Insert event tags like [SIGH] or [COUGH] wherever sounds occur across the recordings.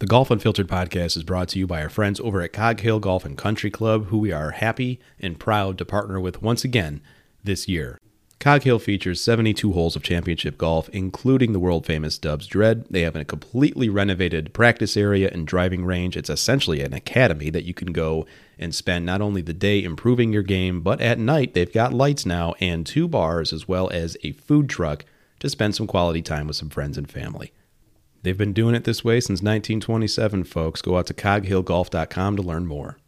The Golf Unfiltered podcast is brought to you by our friends over at Cog Hill Golf and Country Club, who we are happy and proud to partner with once again this year. Cog Hill features 72 holes of championship golf, including the world famous Dubsdread. They have a completely renovated practice area and driving range. It's essentially an academy that you can go and spend not only the day improving your game, but at night they've got lights now and two bars as well as a food truck to spend some quality time with some friends and family. They've been doing it this way since 1927, folks. Go out to coghillgolf.com to learn more.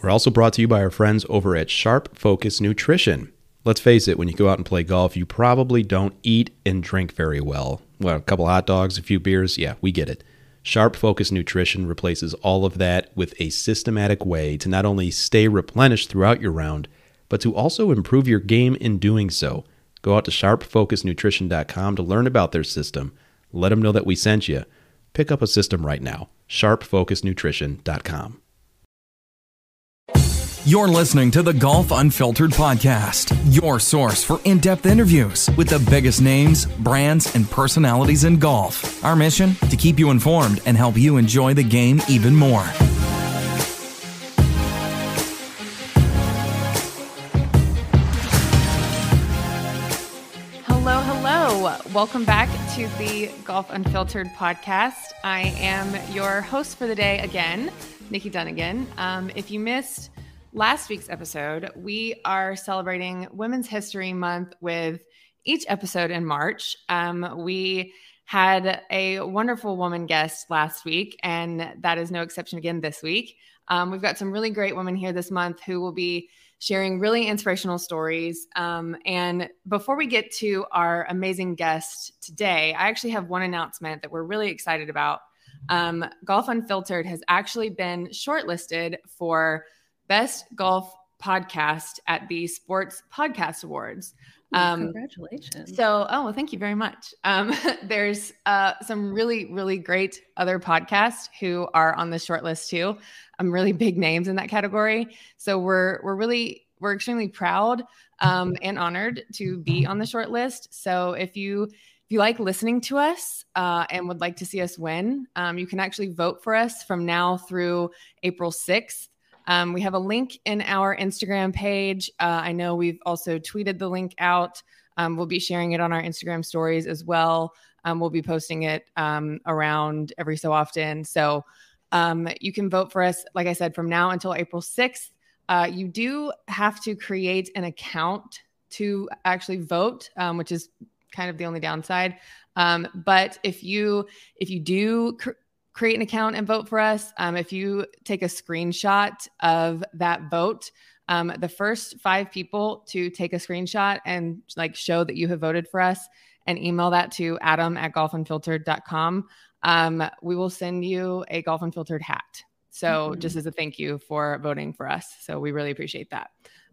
We're also brought to you by our friends over at Sharp Focus Nutrition. Let's face it, when you go out and play golf, you probably don't eat and drink very well. Well, a couple hot dogs, a few beers, yeah, we get it. Sharp Focus Nutrition replaces all of that with a systematic way to not only stay replenished throughout your round, but to also improve your game in doing so. Go out to sharpfocusnutrition.com to learn about their system. Let them know that we sent you. Pick up a system right now. sharpfocusnutrition.com. You're listening to the Golf Unfiltered podcast, your source for in depth interviews with the biggest names, brands, and personalities in golf. Our mission to keep you informed and help you enjoy the game even more. Welcome back to the Golf Unfiltered podcast. I am your host for the day again, Nikki Dunnigan. Um, if you missed last week's episode, we are celebrating Women's History Month with each episode in March. Um, we had a wonderful woman guest last week, and that is no exception again this week. Um, we've got some really great women here this month who will be sharing really inspirational stories. Um, and before we get to our amazing guest today, I actually have one announcement that we're really excited about. Um, golf Unfiltered has actually been shortlisted for Best Golf Podcast at the Sports Podcast Awards. Um, Congratulations. So, oh, well, thank you very much. Um, [LAUGHS] there's uh, some really, really great other podcasts who are on the short list too. I'm really big names in that category. So we're we're really we're extremely proud um, and honored to be on the short list. So if you if you like listening to us uh, and would like to see us win, um, you can actually vote for us from now through April 6th. Um, we have a link in our Instagram page. Uh, I know we've also tweeted the link out. Um, we'll be sharing it on our Instagram stories as well. Um, we'll be posting it um, around every so often. So um, you can vote for us, like I said, from now until April 6th. Uh, you do have to create an account to actually vote, um, which is kind of the only downside. but if you if you do cr- create an account and vote for us. Um, if you take a screenshot of that vote, um, the first five people to take a screenshot and like show that you have voted for us and email that to adam at golfunfiltered.com, um, we will send you a Golf Unfiltered hat. So mm-hmm. just as a thank you for voting for us. So we really appreciate that.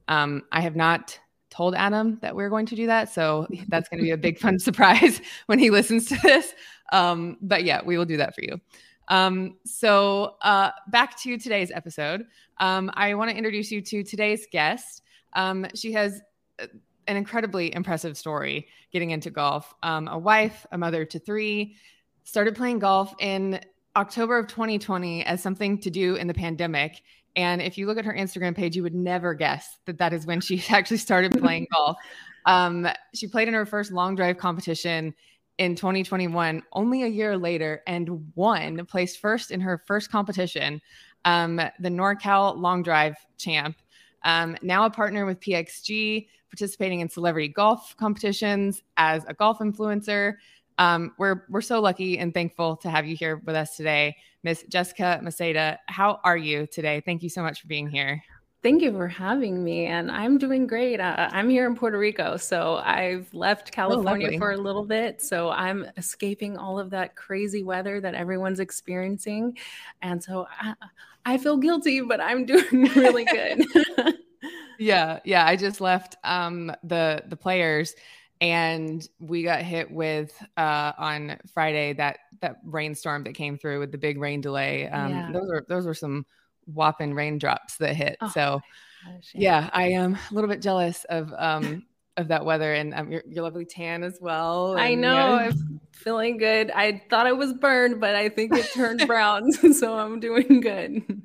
Um, I have not told Adam that we're going to do that. So [LAUGHS] that's going to be a big fun surprise [LAUGHS] when he listens to this. Um, but yeah, we will do that for you. Um, so uh, back to today's episode. Um, I want to introduce you to today's guest. Um, she has uh, an incredibly impressive story getting into golf. Um, a wife, a mother to three, started playing golf in October of 2020 as something to do in the pandemic. And if you look at her Instagram page, you would never guess that that is when she [LAUGHS] actually started playing golf. Um, she played in her first long drive competition in 2021, only a year later, and won, placed first in her first competition, um, the NorCal Long Drive Champ. Um, now a partner with PXG, participating in celebrity golf competitions as a golf influencer. Um, we're we're so lucky and thankful to have you here with us today, Miss Jessica Maceda. How are you today? Thank you so much for being here. Thank you for having me. And I'm doing great. Uh, I'm here in Puerto Rico. So I've left oh, California oh, for a little bit. So I'm escaping all of that crazy weather that everyone's experiencing. And so I, I feel guilty, but I'm [LAUGHS] doing really good. [LAUGHS] yeah. Yeah. I just left um, the, the players and we got hit with uh, on Friday that that rainstorm that came through with the big rain delay. Um, yeah. Those are, those were some whopping raindrops that hit. Oh, so, gosh, yeah. yeah. I am a little bit jealous of um, [LAUGHS] of that weather and um, your, your lovely tan as well. And, I know. Yeah. I'm feeling good. I thought I was burned, but I think it turned [LAUGHS] brown. [LAUGHS] so I'm doing good.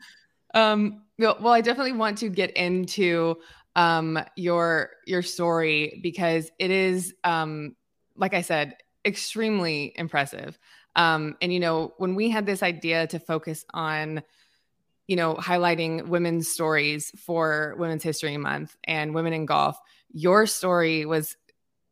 Um, well, I definitely want to get into um, your your story because it is, um, like I said, extremely impressive. Um, and you know, when we had this idea to focus on you know, highlighting women's stories for Women's History Month and women in golf, your story was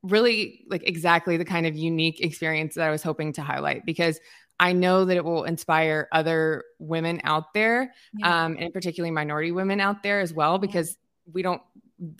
really like exactly the kind of unique experience that I was hoping to highlight because I know that it will inspire other women out there, yeah. um, and particularly minority women out there as well, because yeah. we don't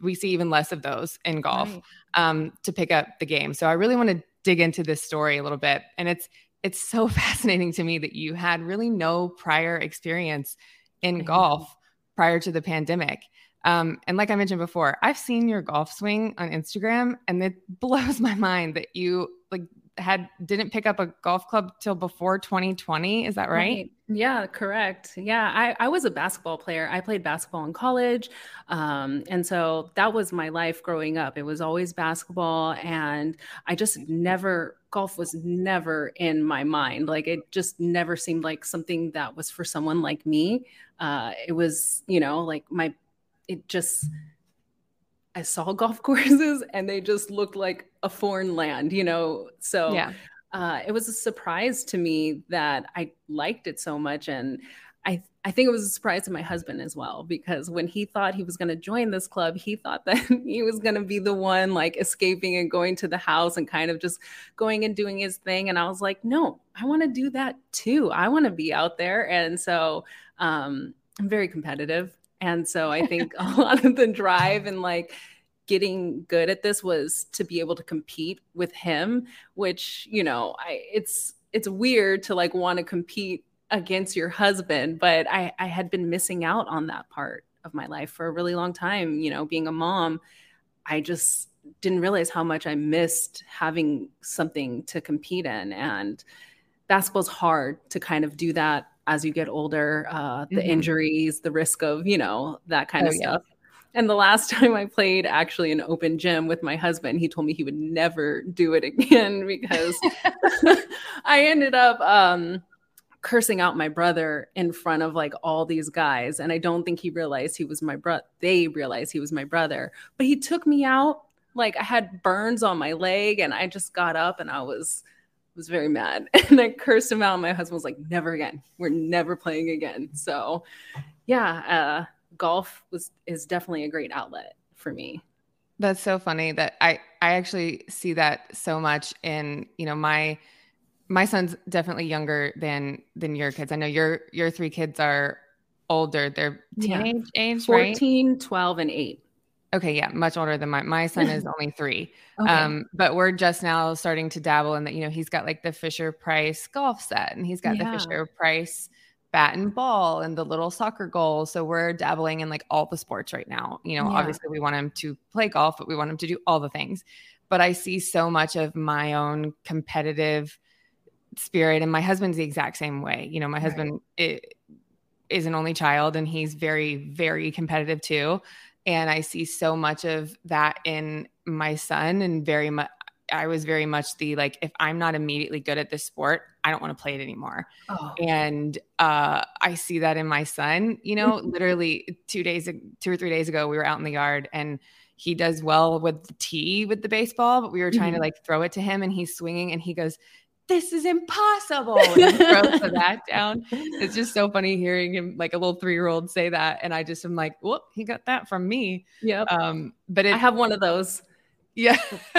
we see even less of those in golf right. um, to pick up the game. So I really want to dig into this story a little bit, and it's it's so [LAUGHS] fascinating to me that you had really no prior experience in golf prior to the pandemic. Um, and like I mentioned before, I've seen your golf swing on Instagram, and it [LAUGHS] blows my mind that you like had didn't pick up a golf club till before 2020. Is that right? right. Yeah, correct. Yeah, I, I was a basketball player. I played basketball in college. Um, and so that was my life growing up. It was always basketball. And I just never, golf was never in my mind. Like it just never seemed like something that was for someone like me. Uh, it was, you know, like my, it just, I saw golf [LAUGHS] courses and they just looked like a foreign land, you know? So yeah. uh, it was a surprise to me that I liked it so much. And I, I think it was a surprise to my husband as well, because when he thought he was going to join this club, he thought [LAUGHS] that he was going to be the one like escaping and going to the house and kind of just going and doing his thing. And I was like, no, I want to do that too. I want to be out there. And so um, I'm very competitive. And so I think [LAUGHS] a lot of the drive and like getting good at this was to be able to compete with him, which, you know, I it's it's weird to like want to compete against your husband, but I I had been missing out on that part of my life for a really long time, you know, being a mom. I just didn't realize how much I missed having something to compete in and basketball's hard to kind of do that as you get older, uh, the mm-hmm. injuries, the risk of, you know, that kind oh, of stuff. Yeah. And the last [LAUGHS] time I played actually an open gym with my husband, he told me he would never do it [LAUGHS] again because [LAUGHS] I ended up um, cursing out my brother in front of like all these guys. And I don't think he realized he was my brother. They realized he was my brother, but he took me out. Like I had burns on my leg and I just got up and I was was very mad [LAUGHS] and I cursed him out. My husband was like, never again. We're never playing again. So yeah, uh, golf was is definitely a great outlet for me. That's so funny that I I actually see that so much in, you know, my my son's definitely younger than than your kids. I know your your three kids are older. They're teenage yeah. age, 14, right? 12 and 8. Okay, yeah, much older than my my son is only three. [LAUGHS] Okay. Um, but we're just now starting to dabble in that. You know, he's got like the Fisher Price golf set, and he's got yeah. the Fisher Price bat and ball and the little soccer goal. So we're dabbling in like all the sports right now. You know, yeah. obviously we want him to play golf, but we want him to do all the things. But I see so much of my own competitive spirit, and my husband's the exact same way. You know, my husband is an only child, and he's very, very competitive too and i see so much of that in my son and very much i was very much the like if i'm not immediately good at this sport i don't want to play it anymore oh. and uh, i see that in my son you know [LAUGHS] literally two days two or three days ago we were out in the yard and he does well with the tee with the baseball but we were trying mm-hmm. to like throw it to him and he's swinging and he goes this is impossible. [LAUGHS] And throws the bat down. It's just so funny hearing him like a little three year old say that. And I just am like, whoop, he got that from me. Yeah. Um, but it, I have one of those. Yeah.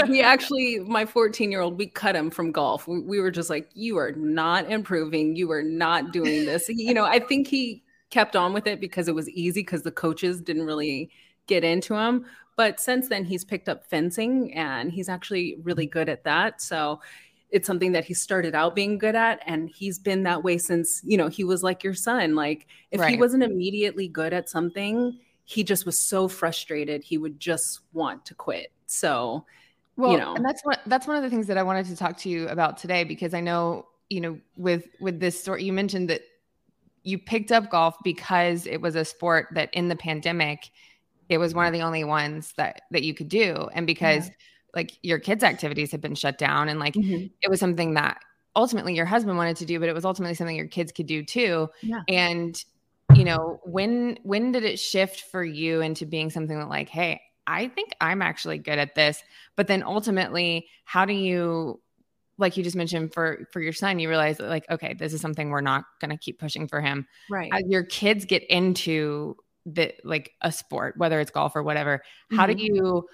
we actually, my 14 year old, we cut him from golf. We, we were just like, you are not improving. You are not doing this. you know, I think he kept on with it because it was easy because the coaches didn't really get into him. But since then, he's picked up fencing and he's actually really good at that. So it's something that he started out being good at and he's been that way since you know he was like your son like if right. he wasn't immediately good at something he just was so frustrated he would just want to quit so well you know and that's what that's one of the things that i wanted to talk to you about today because i know you know with with this story you mentioned that you picked up golf because it was a sport that in the pandemic it was one of the only ones that that you could do and because yeah. Like your kids activities had been shut down and like mm-hmm. it was something that ultimately your husband wanted to do but it was ultimately something your kids could do too yeah. and you know when when did it shift for you into being something that like hey i think i'm actually good at this but then ultimately how do you like you just mentioned for for your son you realize that like okay this is something we're not going to keep pushing for him right as your kids get into the like a sport whether it's golf or whatever mm-hmm. how do mm-hmm. you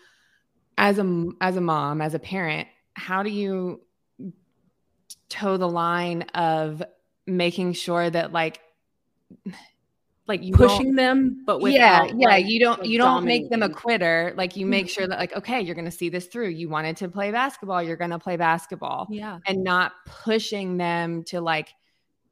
as a as a mom as a parent how do you toe the line of making sure that like like pushing them but with yeah yeah like, you don't you don't make them a quitter. Like you make sure mm-hmm. that like okay you're going to see this through. You wanted to play basketball you're going to play basketball. Yeah. And not pushing them to like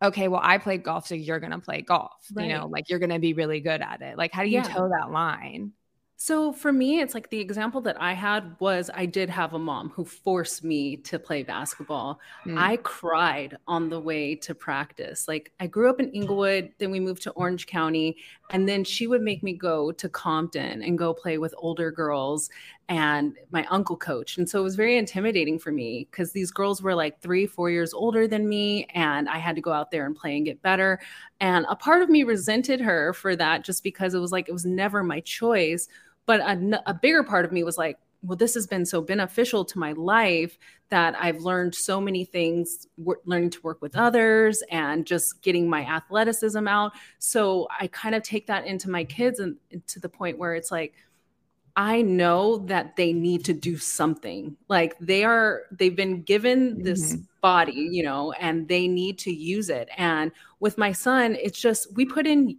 okay well i played golf so you're going to play golf. Right. you know like you're going to be really good at it. Like how do you yeah. toe that line so for me, it's like the example that I had was I did have a mom who forced me to play basketball. Mm. I cried on the way to practice. Like I grew up in Inglewood, then we moved to Orange County, and then she would make me go to Compton and go play with older girls and my uncle coached. And so it was very intimidating for me because these girls were like three, four years older than me. And I had to go out there and play and get better. And a part of me resented her for that just because it was like, it was never my choice. But a, a bigger part of me was like, well, this has been so beneficial to my life that I've learned so many things, learning to work with others and just getting my athleticism out. So I kind of take that into my kids and to the point where it's like, I know that they need to do something. Like they are, they've been given this mm-hmm. body, you know, and they need to use it. And with my son, it's just, we put in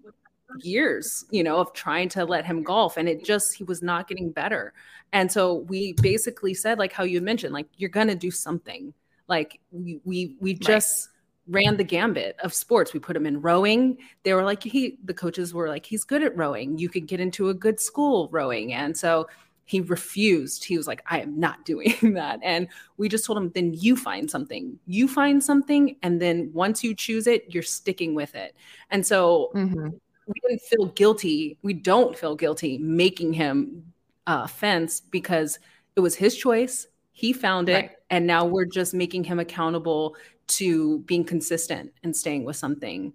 years, you know, of trying to let him golf and it just, he was not getting better. And so we basically said, like how you mentioned, like, you're going to do something. Like we, we, we just, right ran the gambit of sports. We put him in rowing. They were like, he, the coaches were like, he's good at rowing. You could get into a good school rowing. And so he refused. He was like, I am not [LAUGHS] doing that. And we just told him, then you find something. You find something. And then once you choose it, you're sticking with it. And so mm-hmm. we didn't feel guilty. We don't feel guilty making him uh, fence because it was his choice. He found it. Right. And now we're just making him accountable to being consistent and staying with something.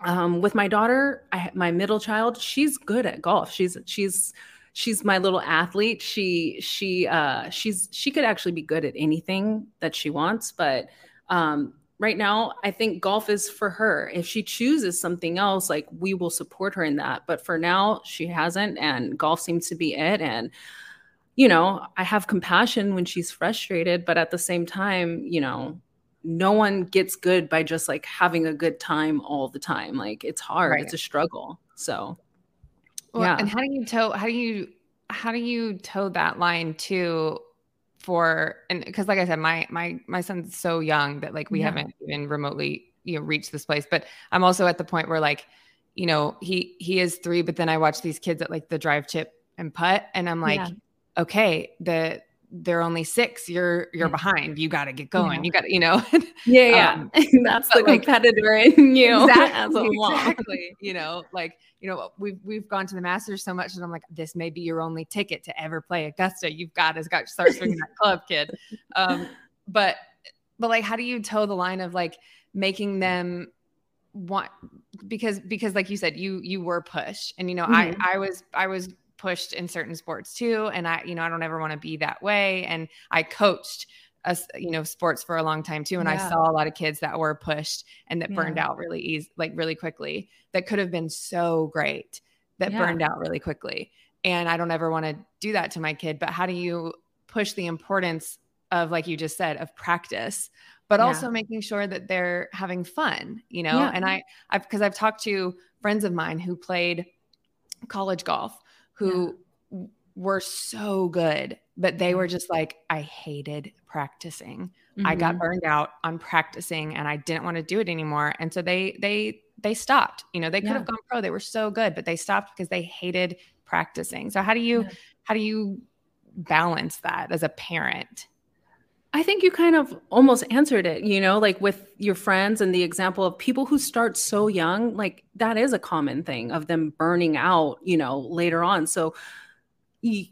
Um, with my daughter, I, my middle child, she's good at golf. She's she's she's my little athlete. She she uh, she's she could actually be good at anything that she wants, but um, right now I think golf is for her. If she chooses something else, like we will support her in that. But for now, she hasn't, and golf seems to be it. And you know, I have compassion when she's frustrated, but at the same time, you know, no one gets good by just like having a good time all the time. Like it's hard. Right. It's a struggle. So well, yeah. And how do you toe how do you how do you toe that line too for and because like I said, my my my son's so young that like we yeah. haven't even remotely, you know, reached this place. But I'm also at the point where like, you know, he he is three, but then I watch these kids at like the drive chip and putt, and I'm like, yeah. Okay, the they're only six you're you're behind you got to get going yeah. you got to you know? [LAUGHS] Yeah yeah. Um, [LAUGHS] that's the competitor in you. [LAUGHS] Exactly, exactly you know like you know we've we've gone to the masters so much and i'm like this may be your only ticket to ever play augusta. You've got to got to start swinging that club kid. Um but but like how do you toe the line of like making them want because because like you said you you were pushed and you know mm-hmm. i i was i was pushed in certain sports too and i you know i don't ever want to be that way and i coached us you know sports for a long time too and yeah. i saw a lot of kids that were pushed and that yeah. burned out really easy like really quickly that could have been so great that yeah. burned out really quickly and i don't ever want to do that to my kid but how do you push the importance of like you just said of practice but also making sure that they're having fun you know and i i've because i've talked to friends of mine who played college golf who yeah. were so good, but they were just like, I hated practicing. Mm-hmm. I got mm-hmm. burned out on practicing and I didn't want to do it anymore. And so they they they stopped. You know, they could yeah. have gone pro. They were so good, but they stopped because they hated practicing. So how do you yeah. how do you balance that as a parent? I think you kind of almost answered it, you know, like with your friends and the example of people who start so young, like that is a common thing of them burning out, you know, later on. So you,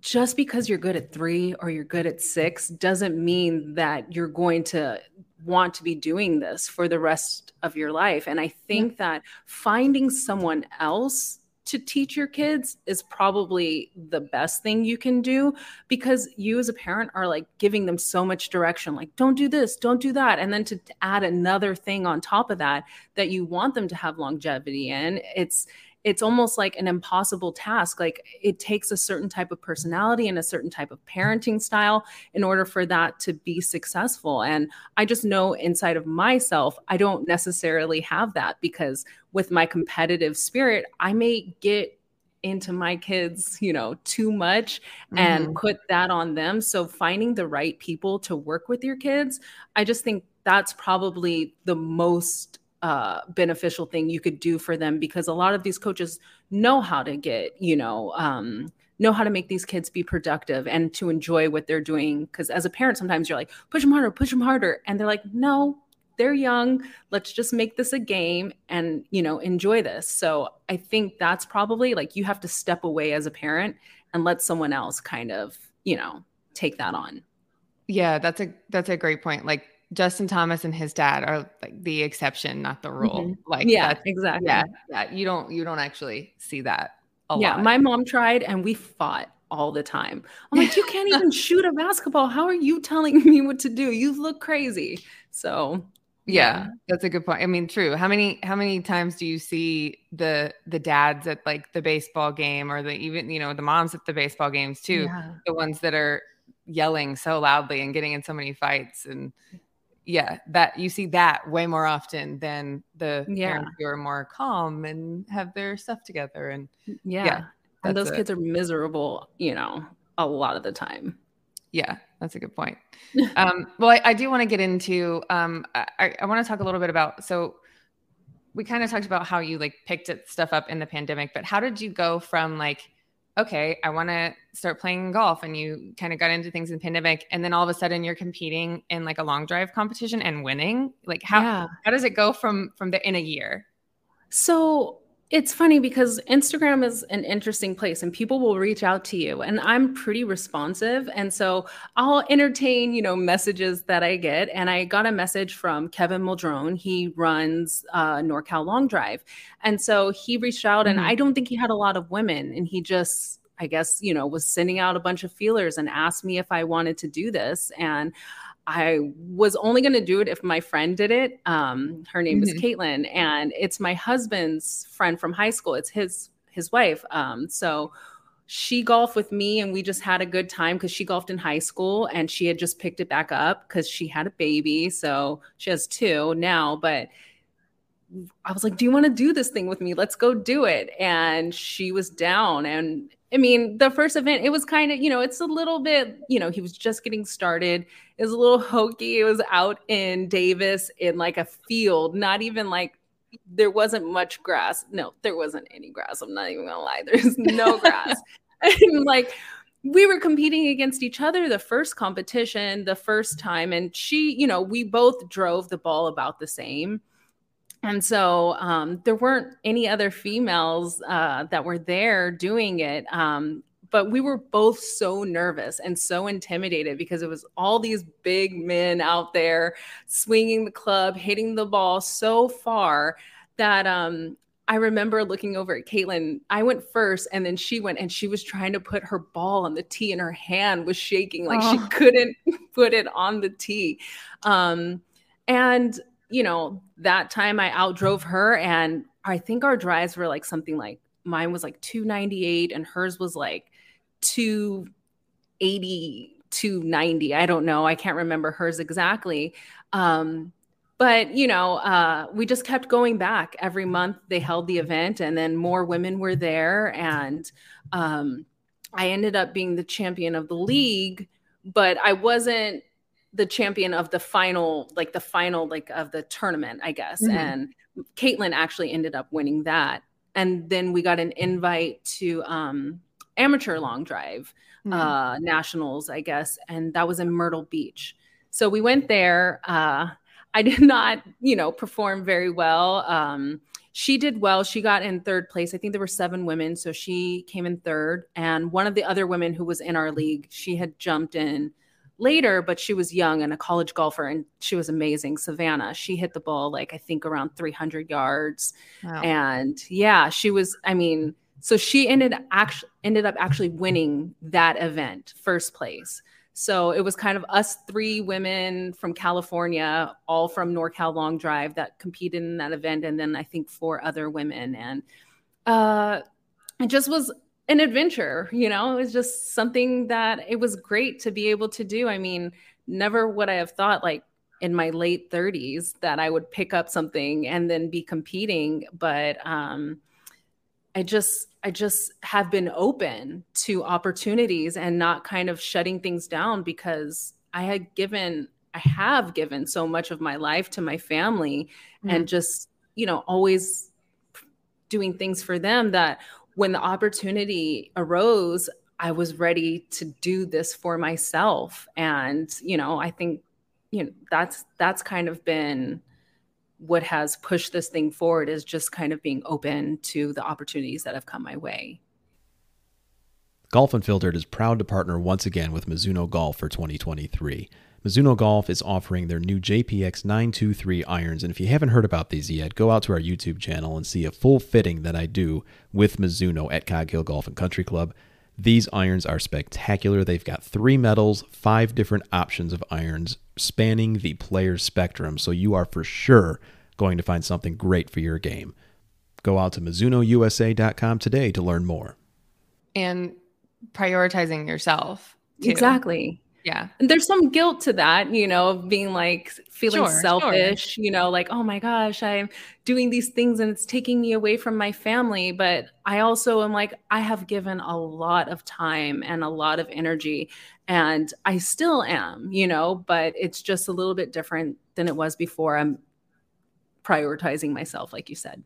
just because you're good at three or you're good at six doesn't mean that you're going to want to be doing this for the rest of your life. And I think yeah. that finding someone else to teach your kids is probably the best thing you can do because you as a parent are like giving them so much direction like don't do this don't do that. And then to, add another thing on top of that that you want them to have longevity in it's it's almost like an impossible task. Like it takes a certain type of personality and a certain type of parenting style in order for that to be successful. And I just know inside of myself, I don't necessarily have that because with my competitive spirit, I may get into my kids, you know, too much and mm-hmm. put that on them. So finding the right people to work with your kids, I just think that's probably the most uh, beneficial thing you could do for them because a lot of these coaches know how to get, you know, um, know how to make these kids be productive and to enjoy what they're doing. Because as a parent, sometimes you're like, push them harder, push them harder. And they're like, no, they're young. Let's just make this a game and, you know, enjoy this. So I think that's probably like you have to step away as a parent and let someone else kind of, you know, take that on. Yeah, that's a that's a great point. Like Justin Thomas and his dad are like the exception, not the rule. Mm-hmm. Like yeah, exactly. Yeah, yeah. You don't you don't actually see that. yeah, lot. my mom tried and we fought all the time. I'm like, you can't even [LAUGHS] shoot a basketball. How are you telling me what to do? You look crazy. So yeah, yeah, that's a good point. I mean, true. How many how many times do you see the the dads at like the baseball game or the even you know the moms at the baseball games too? Yeah. The ones that are yelling so loudly and getting in so many fights and yeah, that you see that way more often than the yeah. parents who are more calm and have their stuff together. And yeah, yeah and those kids are miserable, you know, a lot of the time. Yeah, that's a good point. um, well, I, I do want to get into. Um, I, I want to talk a little bit about. So, we kind of talked about how you like picked it stuff up in the pandemic, but how did you go from like okay, I want to start playing golf and you kind of got into things in pandemic and then all of a sudden you're competing in like a long drive competition and winning. Like how yeah. how does it go from from the in a year? So it's funny because Instagram is an interesting place and people will reach out to you and I'm pretty responsive and so I'll entertain, you know, messages that I get and I got a message from Kevin Muldrone. He runs uh, NorCal Long Drive. And so he reached out and mm-hmm. I don't think he had a lot of women and he just I guess, you know, was sending out a bunch of feelers and asked me if I wanted to do this and I was only going to do it if my friend did it. Um, her name mm-hmm. is Caitlin, and it's my husband's friend from high school. It's his his wife. Um, so she golfed with me, and we just had a good time because she golfed in high school, and she had just picked it back up because she had a baby. So she has two now, but. I was like, "Do you want to do this thing with me? Let's go do it." And she was down and I mean, the first event, it was kind of, you know, it's a little bit, you know, he was just getting started. It was a little hokey. It was out in Davis in like a field, not even like there wasn't much grass. No, there wasn't any grass. I'm not even gonna lie. [LAUGHS] There's no grass. [LAUGHS] and like we were competing against each other the first competition, the first time. And she, you know, we both drove the ball about the same and so um, there weren't any other females uh, that were there doing it um, but we were both so nervous and so intimidated because it was all these big men out there swinging the club hitting the ball so far that um, I remember looking over at Caitlin. I went first and then she went and she was trying to put her ball on the tee and her hand was shaking like oh. she couldn't [LAUGHS] put it on the tee. Um, and you know, that time I outdrove her and I think our drives were like something like mine was like 298 and hers was like 280 290 i don't know. I can't remember hers exactly. Um, but you know uh, we just kept going back. Every month they held the event and then more women were there and um, i ended up being the champion of the league but i wasn't the champion of the final, like the final, like of the tournament, I guess. Mm-hmm. And Caitlin actually ended up winning that. And then we got an invite to um, amateur long drive mm-hmm. uh, nationals, I guess, and that was in Myrtle Beach. So we went there. Uh, I did [LAUGHS] not, you know, perform very well. Um, she did well. She got in third place. I think there were seven women, so she came in third. And one of the other women who was in our league, she had jumped in later, but she was young and a college golfer, and she was amazing. Savannah, she hit the ball like I think around 300 yards, wow. and yeah, she was. I mean, so she ended actually ended up actually winning that event, first place. So it was kind of us three women from California, all from NorCal Long Drive, that competed in that event, and then I think four other women, and uh, it just was an adventure. You know, it was just something that it was great to be able to do. I mean, never would I have thought like in my late 30s that I would pick up something and then be competing, but um, I just I just have been open to opportunities and not kind of shutting things down because I had given I have given so much of my life to my family mm-hmm. and just you know always doing things for them that when the opportunity arose I was ready to do this for myself and you know I think you know that's that's kind of been what has pushed this thing forward is just kind of being open to the opportunities that have come my way. Golf Unfiltered is proud to partner once again with Mizuno Golf for 2023. Mizuno Golf is offering their new JPX 923 irons, and if you haven't heard about these yet, go out to our YouTube channel and see a full fitting that I do with Mizuno at Cog Hill Golf and Country Club. These irons are spectacular. They've got three metals, five different options of irons spanning the player's spectrum, so you are for sure going to find something great for your game. Go out to MizunoUSA.com today to learn more. And prioritizing yourself. Too. Exactly. Yeah. And there's some guilt to that, you know, of being like feeling sure, selfish, sure. you know, like, oh my gosh, I'm doing these things and it's taking me away from my family. But I also am like, I have given a lot of time and a lot of energy, and I still am, you know, but it's just a little bit different than it was before. I'm prioritizing myself, like you said.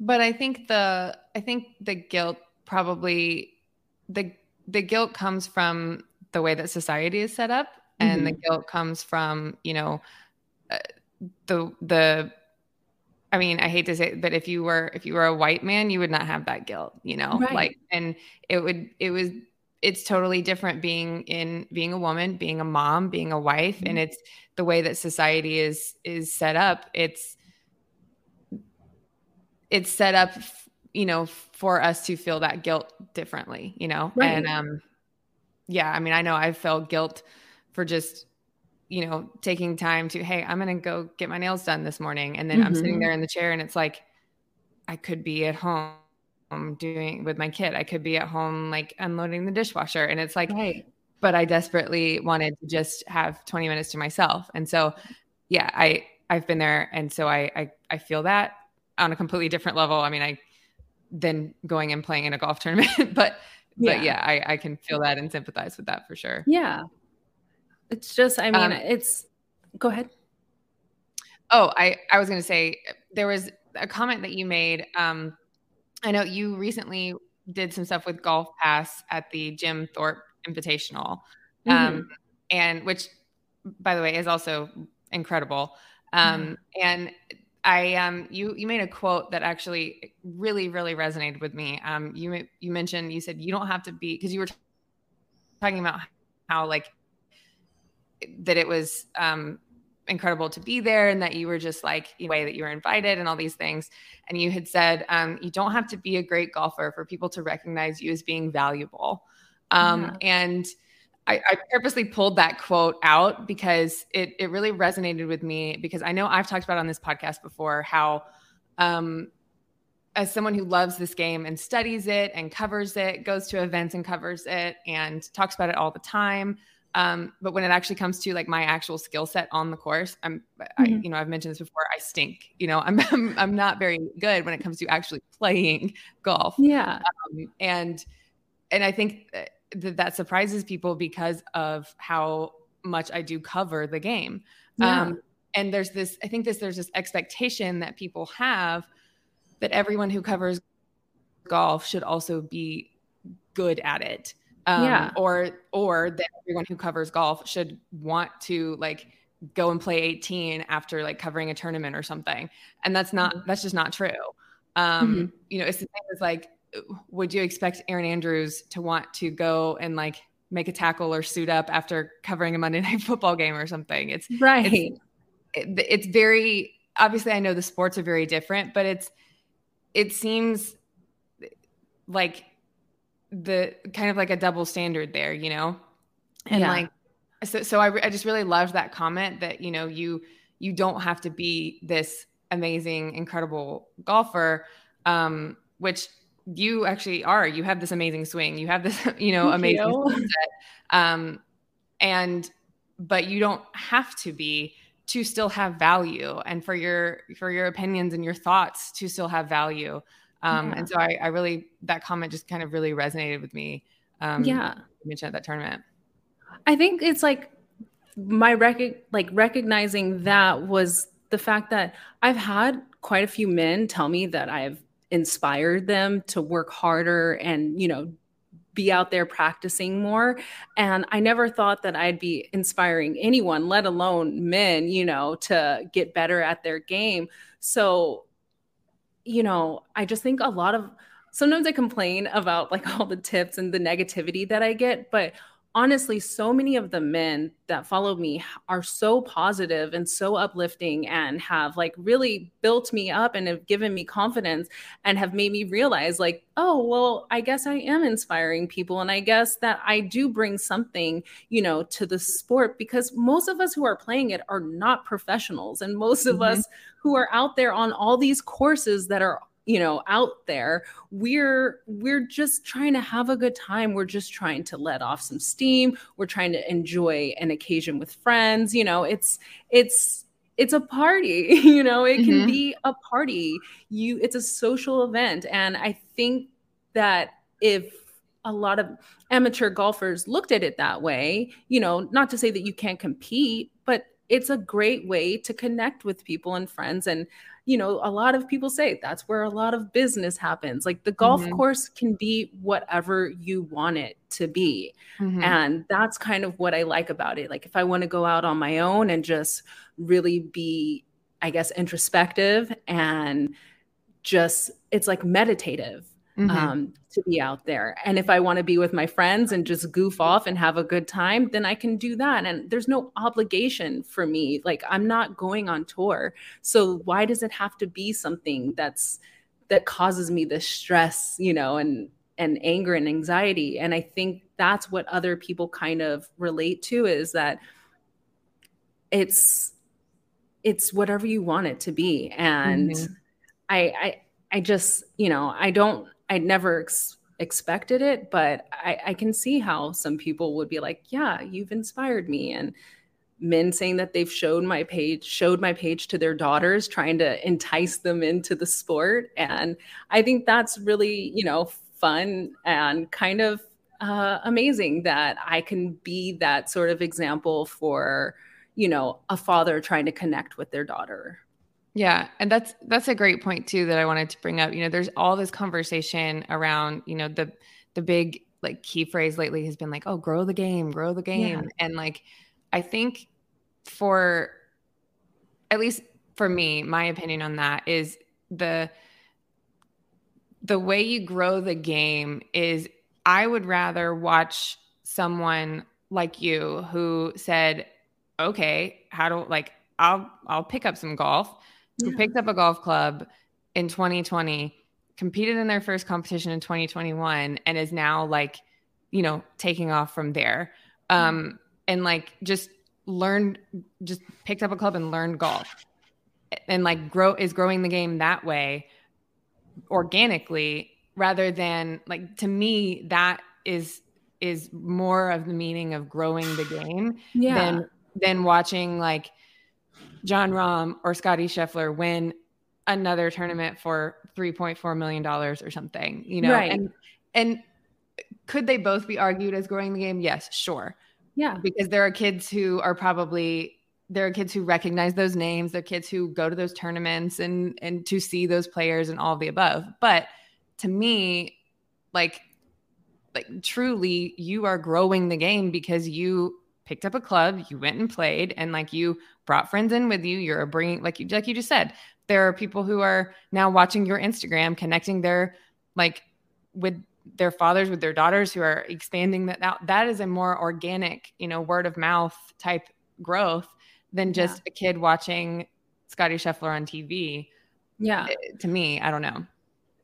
But I think the, I think the guilt probably, the, the guilt comes from the way that society is set up and mm-hmm. the guilt comes from you know uh, the the I mean, I hate to say, it, but if you were if you were a white man, you would not have that guilt, you know. Right. Like, and it would it was it's totally different being in being a woman, being a mom, being a wife, mm-hmm. and it's the way that society is is set up. It's it's set up, you know, for us to feel that guilt differently, you know, right. and um, yeah, I mean, I know I felt guilt for just, you know, taking time to, hey, I'm going to go get my nails done this morning. And then mm-hmm. I'm sitting mm-hmm. there in the chair and it's like, I could be at home doing with my kid. I could be at home like unloading the dishwasher. And it's like, right. but I desperately wanted to just have 20 minutes to myself. And so, yeah, I, I've been there. And so I, I, I feel that on a completely different level. I mean, I, than going and playing in a golf tournament, [LAUGHS] but but yeah, I, I can feel that and sympathize with that for sure. Yeah. It's just, I mean, um, it's go ahead. Oh, I, I was going to say there was a comment that you made. Um, I know you recently did some stuff with Golf Pass at the Jim Thorpe Invitational, um, mm-hmm. and which, by the way, is also incredible. Um, mm-hmm. And I um you you made a quote that actually really really resonated with me. Um you you mentioned you said you don't have to be because you were talking about how like that it was um incredible to be there and that you were just like the way that you were invited and all these things. And you had said um, you don't have to be a great golfer for people to recognize you as being valuable. Um, and I, I, purposely pulled that quote out because it it really resonated with me because I know I've talked about on this podcast before how um as someone who loves this game and studies it and covers it, goes to events and covers it and talks about it all the time. Um, but when it actually comes to like my actual skill set on the course, I'm, mm-hmm. I, you know, I've mentioned this before. I stink. You know, [LAUGHS] I'm, I'm, I'm not very good when it comes to actually playing [LAUGHS] golf. Yeah. Um, and and I think that that surprises people because of how much I do cover the game. Yeah. Um, and there's this, I think this, there's this expectation that people have that everyone who covers golf should also be good at it. Um, yeah. or or that everyone who covers golf should want to like go and play 18 after like covering a tournament or something. And that's not mm-hmm. that's just not true. Um, mm-hmm. you know, it's the same as like would you expect Erin Andrews to want to go and like make a tackle or suit up after covering a Monday [LAUGHS] night football game or something? It's right. It's, it, it's very obviously I know the sports are very different, but it's it seems like the kind of like a double standard there, you know? And yeah. like so so I I just really loved that comment that, you know, you you don't have to be this amazing incredible golfer um which you actually are. You have this amazing swing. You have this [LAUGHS] you know Thank amazing you. um and but you don't have to be to still have value and for your for your opinions and your thoughts to still have value. Um yeah. and so I, I really that comment just kind of really resonated with me um yeah. mentioned at that tournament. I think it's like my rec- like recognizing that was the fact that i've had quite a few men tell me that i've inspired them to work harder and you know be out there practicing more. And i never thought that i'd be inspiring anyone let alone men you know to get better at their game. So you know i just think a lot of sometimes i complain about like [LAUGHS] all the tips and the negativity that i get but honestly, so many of the men that follow me are so positive and so uplifting and have like really built me up and have given me confidence and have made me realize, like, oh, well, I guess I am inspiring people. And I guess that I do bring something, you know, to the sport because most of us who are playing it are not professionals. And most of mm-hmm. us who are out there on all these courses that are you know out there we're we're just trying to have a good time. We're just trying to let off some steam. We're trying to enjoy an occasion with friends you know it's it's it's a party [LAUGHS] you know it can mm-hmm. be a party. You it's a social event. And i think that if a lot of amateur golfers looked at it that way you know not to say that you can't compete it's a great way to connect with people and friends and you know, a lot of people say that's where a lot of business happens. Like the golf mm-hmm. course can be whatever you want it to be. Mm-hmm. And that's kind of what I like about it. Like if I want to go out on my own and just really be, I guess, introspective and just, it's like meditative mm-hmm. um, to be out there. And if I want to be with my friends and just goof off and have a good time, then I can do that. And there's no obligation for me. Like I'm not going on tour. So why does it have to be something that's that causes me this stress, you know, and and anger and anxiety. And I think that's what other people kind of relate to is that it's it's whatever you want it to be. And mm-hmm. I I I just, you know, I don't I never ex- expected it, but I, I can see how some people would be like, "Yeah, you've inspired me," and men saying that they've showed my page showed my page to their daughters trying to entice them into the sport. And i think that's really you know fun and kind of uh, amazing that i can be that sort of example for you know a father trying to connect with their daughter yeah, and that's that's a great point too that I wanted to bring up. You know, there's all this conversation around, you know, the the big like key phrase lately has been like, "Oh, grow the game, grow the game." Yeah. And like I think for at least for me, my opinion on that is the the way you grow the game is I would rather watch someone like you who said, "Okay, how do like I'll I'll pick up some golf." Who picked up a golf club in 2020, competed in their first competition in 2021, and is now like, you know, taking off from there. Um, and like just learned, just picked up a club and learned golf, and like grow is growing the game that way organically rather than like to me that is is more of the meaning of growing the game yeah. than than watching like Jon Rahm or Scottie Scheffler win another tournament for $3.4 million or something, you know? Right. And, and could they both be argued as growing the game? Yes, sure. Yeah. Because there are kids who are probably there are kids who recognize those names, there are kids who go to those tournaments and and to see those players and all of the above. But to me, like like truly you are growing the game because you picked up a club, you went and played, and like you brought friends in with you. You're bringing, like you, like you just said, there are people who are now watching your Instagram, connecting their like with their fathers, with their daughters, who are expanding that out. That is a more organic, you know, word of mouth type growth than just yeah. a kid watching Scottie Scheffler on TV. Yeah. Eh, to me, I don't know.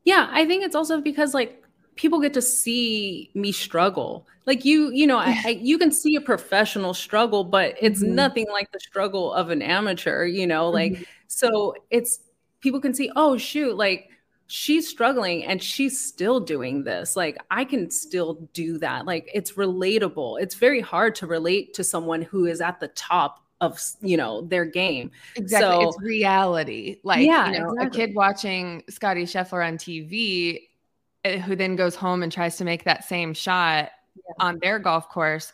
Yeah, I think it's also because like people get to see me struggle. Like you, you know, I, I, you can see a professional struggle, but it's mm-hmm. nothing like the struggle of an amateur, you know, like mm-hmm. so it's people can see, oh shoot, like she's struggling and she's still doing this. Like I can still do that. Like it's relatable. It's very hard to relate to someone who is at the top of you know their game. Exactly, so, it's reality. Like yeah, you know, exactly. a kid watching Scottie Scheffler on TV Eh, who then goes home and tries to make that same shot yeah. on their golf course,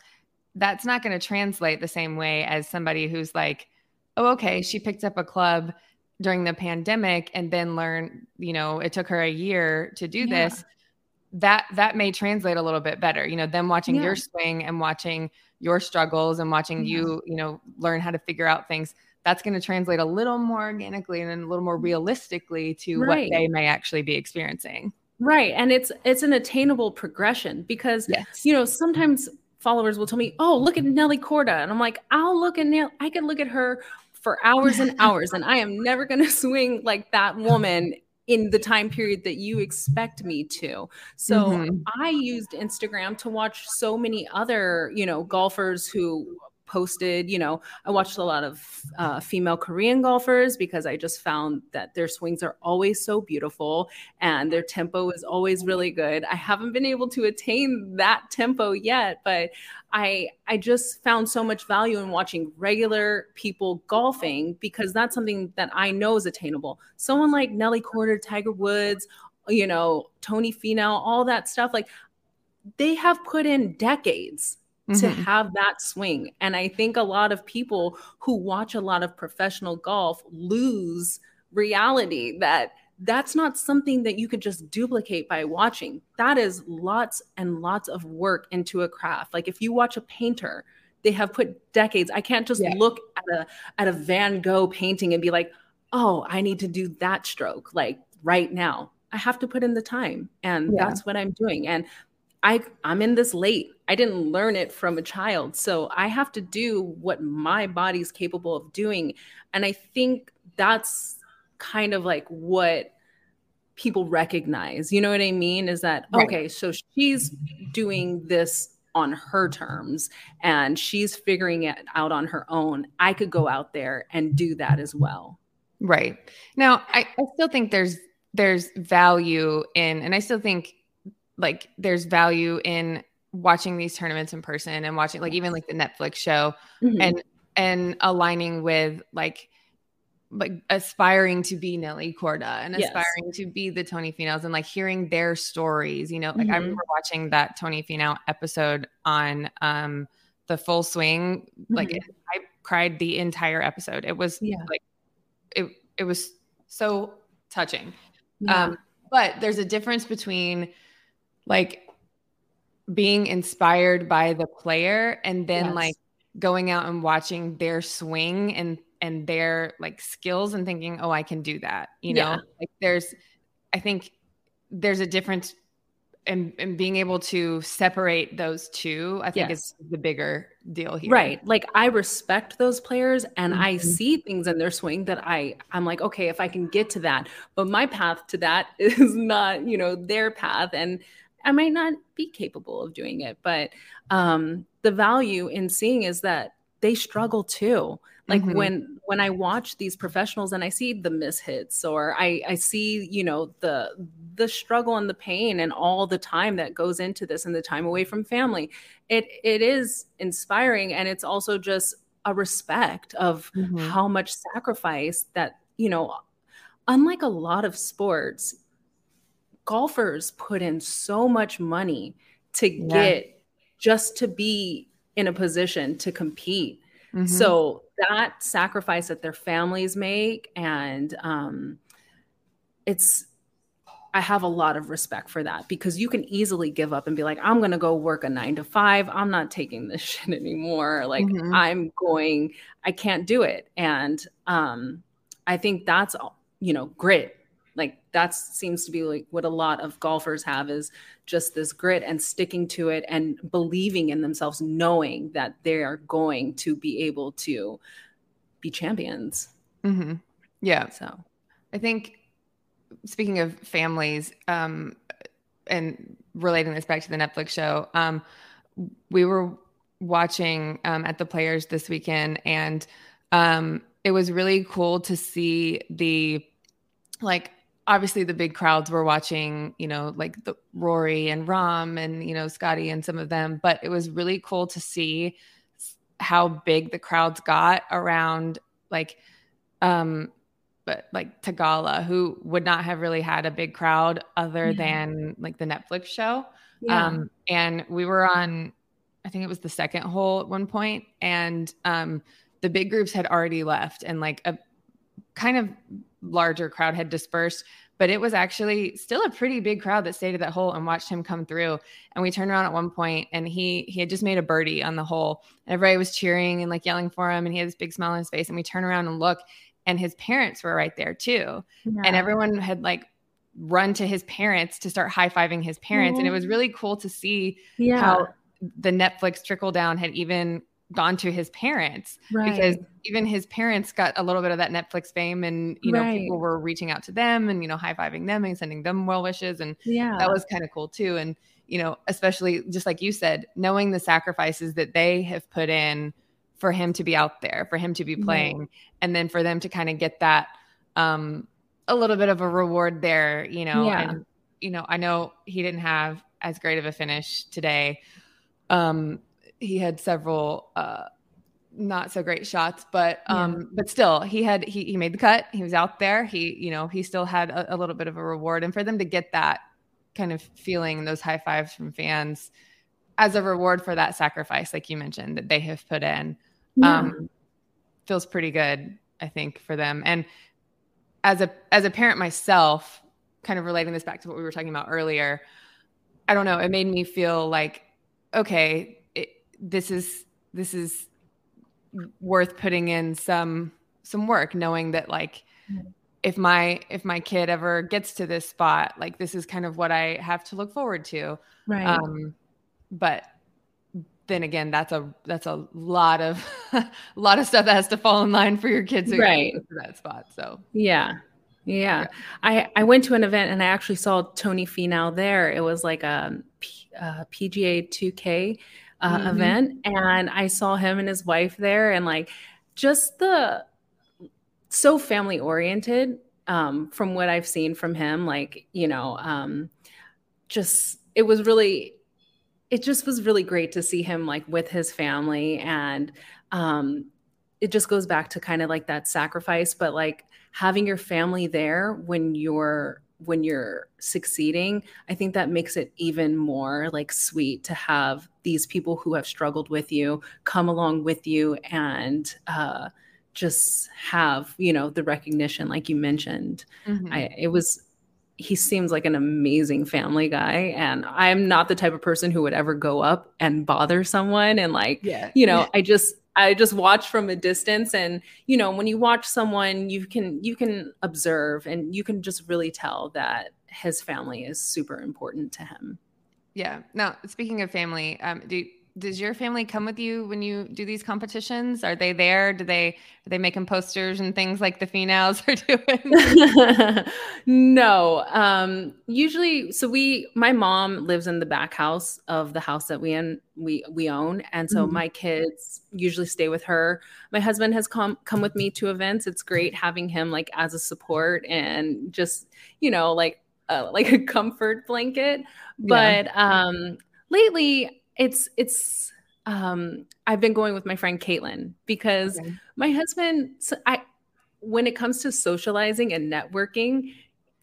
that's not going to translate the same way as somebody who's like, oh, okay, she picked up a club during the pandemic and then learned, you know, it took her a year to do yeah. this. That that may translate a little bit better. You know, them watching yeah. your swing and watching your struggles and watching you, you know, learn how to figure out things. That's going to translate a little more organically and a little more mm-hmm. realistically to right. what they may actually be experiencing. Right. And it's it's an attainable progression because yes. you know, sometimes followers will tell me, "Oh, look at Nelly Korda." And I'm like, "I'll look at Nelly. I can look at her for hours and [LAUGHS] hours and I am never going [LAUGHS] to swing like that woman in the time period that you expect me to. So mm-hmm. I used Instagram to watch so many other, you know, golfers who posted you know i watched a lot of uh, female korean golfers because i just found that their swings are always so beautiful and their tempo is always really good. I haven't been able to attain that tempo yet but i i just found so much value in watching regular people golfing because that's something that i know is attainable. Someone like nelly korda tiger woods you know tony finau all that stuff like they have put in decades mm-hmm. to have that swing. And I think a lot of people who watch a lot of professional golf lose reality that that's not something that you could just duplicate by watching. That is lots and lots of work into a craft. Like if you watch a painter, they have put decades. I can't just yeah. look at a at a Van Gogh painting and be like, "Oh, I need to do that stroke like right now." I have to put in the time, and yeah. that's what I'm doing. And I I'm in this late. I didn't learn it from a child. So I have to do what my body's capable of doing. And I think that's kind of like what people recognize. You know what I mean? Is that right. okay, so she's doing this on her terms and she's figuring it out on her own. I could go out there and do that as well. Right. Now, I, I still think there's there's value in and I still think like there's value in watching these tournaments in person and watching like even like the Netflix show mm-hmm. and and aligning with like like aspiring to be Nelly Korda and yes. aspiring to be the Tony Finau's and like hearing their stories, you know, like mm-hmm. I remember watching that Tony Finau episode on um the full swing. Mm-hmm. Like it, I cried the entire episode. It was yeah. like it it was so touching. Yeah. Um but there's a difference between like being inspired by the player and then yes. like going out and watching their swing and and their like skills and thinking oh i can do that you know yeah. like there's i think there's a difference in, in being able to separate those two i think yes. is the bigger deal here right like i respect those players and mm-hmm. i see things in their swing that i i'm like okay if i can get to that but my path to that [LAUGHS] is not you know their path and I might not be capable of doing it, but um, the value in seeing is that they struggle too. Like mm-hmm. when when I watch these professionals and I see the mishits or I I see you know the the struggle and the pain and all the time that goes into this and the time away from family, it it is inspiring and it's also just a respect of mm-hmm. how much sacrifice that you know unlike a lot of sports golfers put in so much money to yeah. get just to be in a position to compete. Mm-hmm. So that sacrifice that their families make, and um, it's, I have a lot of respect for that because you can easily give up and be like, I'm going to go work a nine to five. I'm not taking this [LAUGHS] shit anymore. Like, mm-hmm. I'm going, I can't do it. And um, I think that's, you know, grit. Like, that seems to be like what a lot of golfers have is just this grit and sticking to it and believing in themselves, knowing that they are going to be able to be champions. Mm-hmm. Yeah. So I think speaking of families, um, and relating this back to the Netflix show, um, we were watching um, at the Players this weekend, and um, it was really cool to see the like. Obviously, the big crowds were watching, you know, like the Rory and Rahm and you know Scottie and some of them, but it was really cool to see how big the crowds got around like um but like Theegala who would not have really had a big crowd other yeah. than like the Netflix show. Yeah. Um, and we were on, I think it was the second hole at one point, and um, the big groups had already left, and like a kind of larger crowd had dispersed. But it was actually still a pretty big crowd that stayed at that hole and watched him come through. And we turned around at one point, and he he had just made a birdie on the hole, and everybody was cheering and like yelling for him, and he had this big smile on his face. And we turn around and look, and his parents were right there too. Yeah. And everyone had like run to his parents to start high fiving his parents. Mm-hmm. And it was really cool to see yeah. how the Netflix trickle down had even gone to his parents right. because even his parents got a little bit of that Netflix fame and you know right. people were reaching out to them and you know high fiving them and sending them well wishes and yeah that was kind of cool too and you know especially just like you said knowing the sacrifices that they have put in for him to be out there, for him to be playing, right. and then for them to kind of get that um, a little bit of a reward there, you know. Yeah. And you know, I know he didn't have as great of a finish today. Um, he had several uh, not so great shots, but um, yeah. but still, he had he he made the cut. He was out there. He you know he still had a, a little bit of a reward, and for them to get that kind of feeling, those high fives from fans as a reward for that sacrifice, like you mentioned, that they have put in yeah. um, feels pretty good, I think, for them. And as a as a parent myself, kind of relating this back to what we were talking about earlier, I don't know, it made me feel like, okay, this is this is worth putting in some some work, knowing that like if my if my kid ever gets to this spot, like this is kind of what I have to look forward to. Right. Um, but then again, that's a that's a lot of a [LAUGHS] lot of stuff that has to fall in line for your kids to right. get to that spot. So yeah. Yeah. I, I went to an event and I actually saw Tony Finau there. It was like a, a PGA 2K uh, mm-hmm. event. And I saw him and his wife there and like just the so family oriented um, from what I've seen from him. Like, you know, um, just it was really it just was really great to see him like with his family and um it just goes back to kind of like that sacrifice but like having your family there when you're when you're succeeding i think that makes it even more like sweet to have these people who have struggled with you come along with you and uh just have you know the recognition like you mentioned mm-hmm. I, it was he seems like an amazing family guy and i'm not the type of person who would ever go up and bother someone and like yeah. you know [LAUGHS] i just i just watch from a distance and you know when you watch someone you can you can observe and you can just really tell that his family is super important to him. Yeah. Now speaking of family um do does your family come with you when you do these competitions? Are they there? Do they are they making posters and things like the Finaus [LAUGHS] are doing? [LAUGHS] no. Um, usually so we my mom lives in the back house of the house that we in we we own. And so mm-hmm. my kids usually stay with her. My husband has come come with me to events. It's great having him like as a support and just, you know, like uh, [LAUGHS] like a comfort blanket. Yeah. But um lately it's it's um I've been going with my friend Caitlin because okay. my husband so I when it comes to socializing and networking,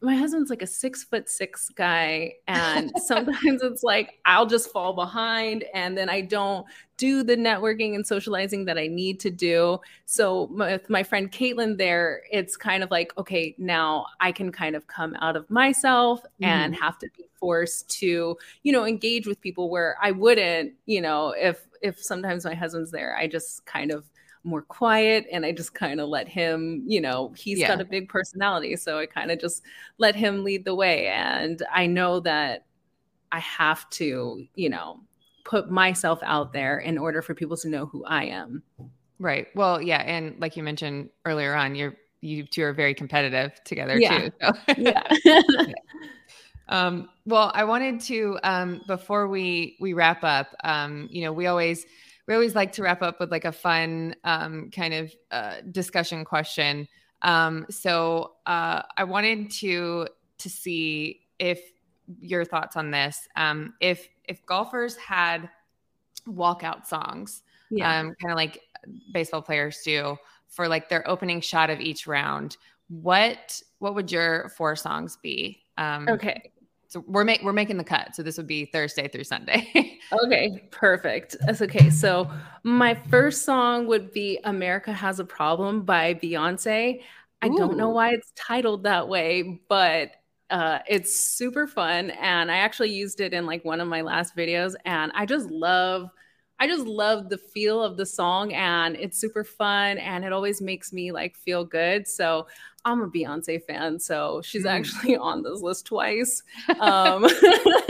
my husband's like a six foot six guy and sometimes it's like i'll just fall behind and then i don't do the networking and socializing that i need to do so with my friend caitlin there it's kind of like okay now i can kind of come out of myself mm-hmm. and have to be forced to you know engage with people where i wouldn't you know if if sometimes my husband's there i just kind of more quiet and I just kind of let him, you know, he's yeah. got a big personality. So I kind of just let him lead the way. And I know that I have to, you know, put myself out there in order for people to know who I am. Right. Well, yeah. And like you mentioned earlier on, you're, you two are very competitive together yeah. too. So. [LAUGHS] yeah. yeah. Um, well, I wanted to, um, before we, we wrap up, um, you know, we always, we always like to wrap up with like a fun um, kind of uh, discussion question. Um, so uh, I wanted to to see if your thoughts on this. Um, if if golfers had walkout songs, yeah. um, kind of like baseball players do for like their opening shot of each round, what what would your four songs be? Um, okay. So we're make we're making the cut. So this would be Thursday through Sunday. [LAUGHS] okay, perfect. That's okay. So my first song would be "America Has a Problem" by Beyonce. I Ooh. don't know why it's titled that way, but uh, it's super fun, and I actually used it in like one of my last videos, and I just love. I just love the feel of the song and it's super fun and it always makes me like feel good. So I'm a Beyonce fan, so she's mm. actually [LAUGHS] on this list twice. [LAUGHS] Um,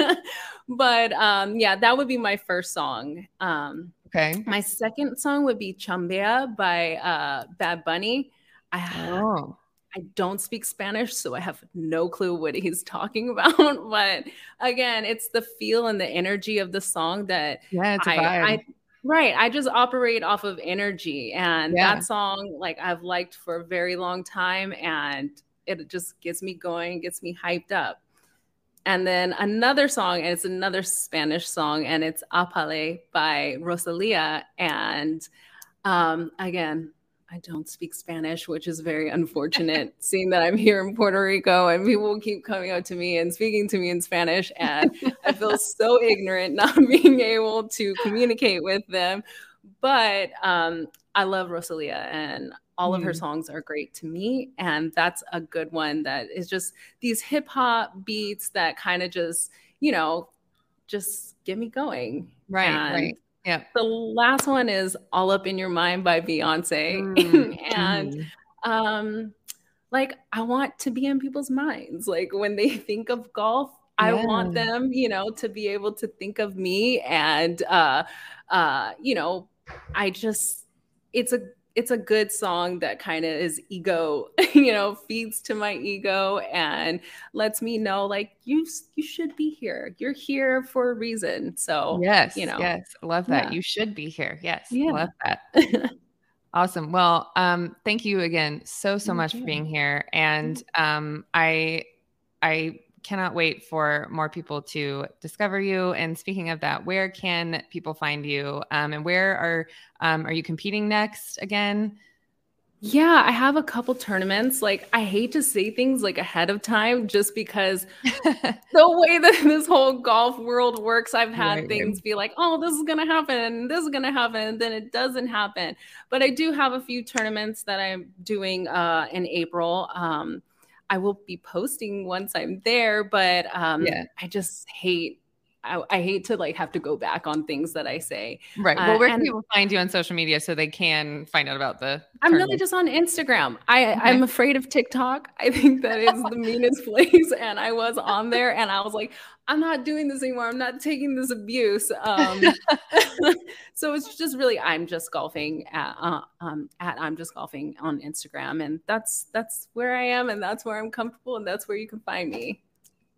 [LAUGHS] but um, yeah, that would be my first song. Um, okay. My second song would be Chambea by uh, Bad Bunny. I, oh. I don't speak Spanish, so I have no clue what he's talking [LAUGHS] about. but again, it's the feel and the energy of the song that yeah, it's. I, I Right. I just operate off of energy. And yeah. that song, like, I've liked for a very long time. And it just gets me going, gets me hyped up. And then another song, and it's another Spanish song, and it's A Palé by Rosalia. And um, again, I don't speak Spanish, which is very unfortunate, [LAUGHS] seeing that I'm here in Puerto Rico and people keep coming up to me and speaking to me in Spanish. And I feel [LAUGHS] so ignorant [LAUGHS] not being able to communicate with them. But um, I love Rosalia and all mm. of her mm. songs are great to me. And that's a good one that is just these hip hop beats that kind of just, you know, just get me going. Right. And right. Yeah. The last one is All Up in Your Mind by Beyonce. Mm. [LAUGHS] and mm. um like I want to be in people's minds. Like when they [LAUGHS] think of golf, yeah. I want them, you know, to be able to think of me and uh uh you know, I just it's a it's a good song that kind of is ego, [LAUGHS] you know, feeds to my ego and lets me know like you you should be here. You're here for a reason. So yes, you know, yes, love that. Yeah. You should be here. Yes, yeah. love that. [LAUGHS] awesome. Well, um, thank you again so so much for being here, and um, I I cannot wait for more people to discover you. And speaking of that, where can people find you? Um, and where are um, are you competing next again? Yeah, I have a couple tournaments. Like, I hate to say things like ahead of time just because [LAUGHS] the way that [LAUGHS] this whole golf world works, I've had right. things be like, oh, this is going to happen, this is going to happen, and then it doesn't happen. But I do have a few tournaments that I'm doing uh, in April. Um, I will be posting once I'm there, but um, yeah. I just hate I, I, hate to like have to go back on things that I say. Right. Well, where uh, can people find you on social media so they can find out about the? I'm really just on Instagram. I okay. I'm afraid of TikTok. I think that is the meanest [LAUGHS] place, and I was on there, and I was like, I'm not doing this anymore. I'm not taking this abuse. Um, [LAUGHS] [LAUGHS] so it's just really I'm just golfing at, uh, um, at I'm just golfing on Instagram, and that's that's where I am, and that's where I'm comfortable, and that's where you can find me.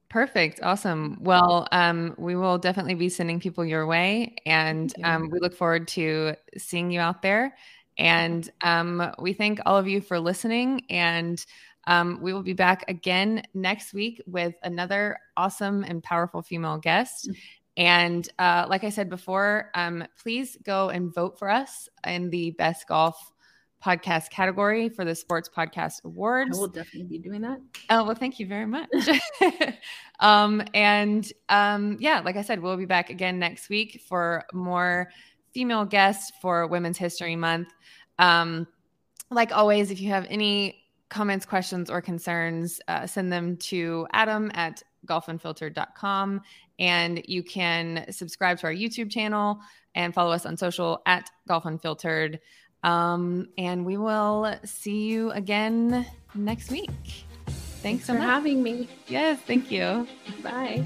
Perfect. Awesome. Well, um, we will definitely be sending people your way, and um, we look forward to seeing you out there. And um, we thank all of you for listening. And um, we will be back again next week with another awesome and powerful female guest. Mm-hmm. And uh, like I said before, um, please go and vote for us in the best golf podcast category for the Sports Podcast Awards. I will definitely be doing that. Oh, well, thank you very much. [LAUGHS] um, and um, yeah, like I said, we'll be back again next week for more female guests for Women's History Month. Um, like always, if you have any comments, questions, or concerns, uh, send them to Adam at golfunfiltered.com. And you can subscribe to our YouTube channel and follow us on social at Golf Unfiltered. Um, and we will see you again next week. Thanks, Thanks so for much. having me. Yes, thank you. Bye.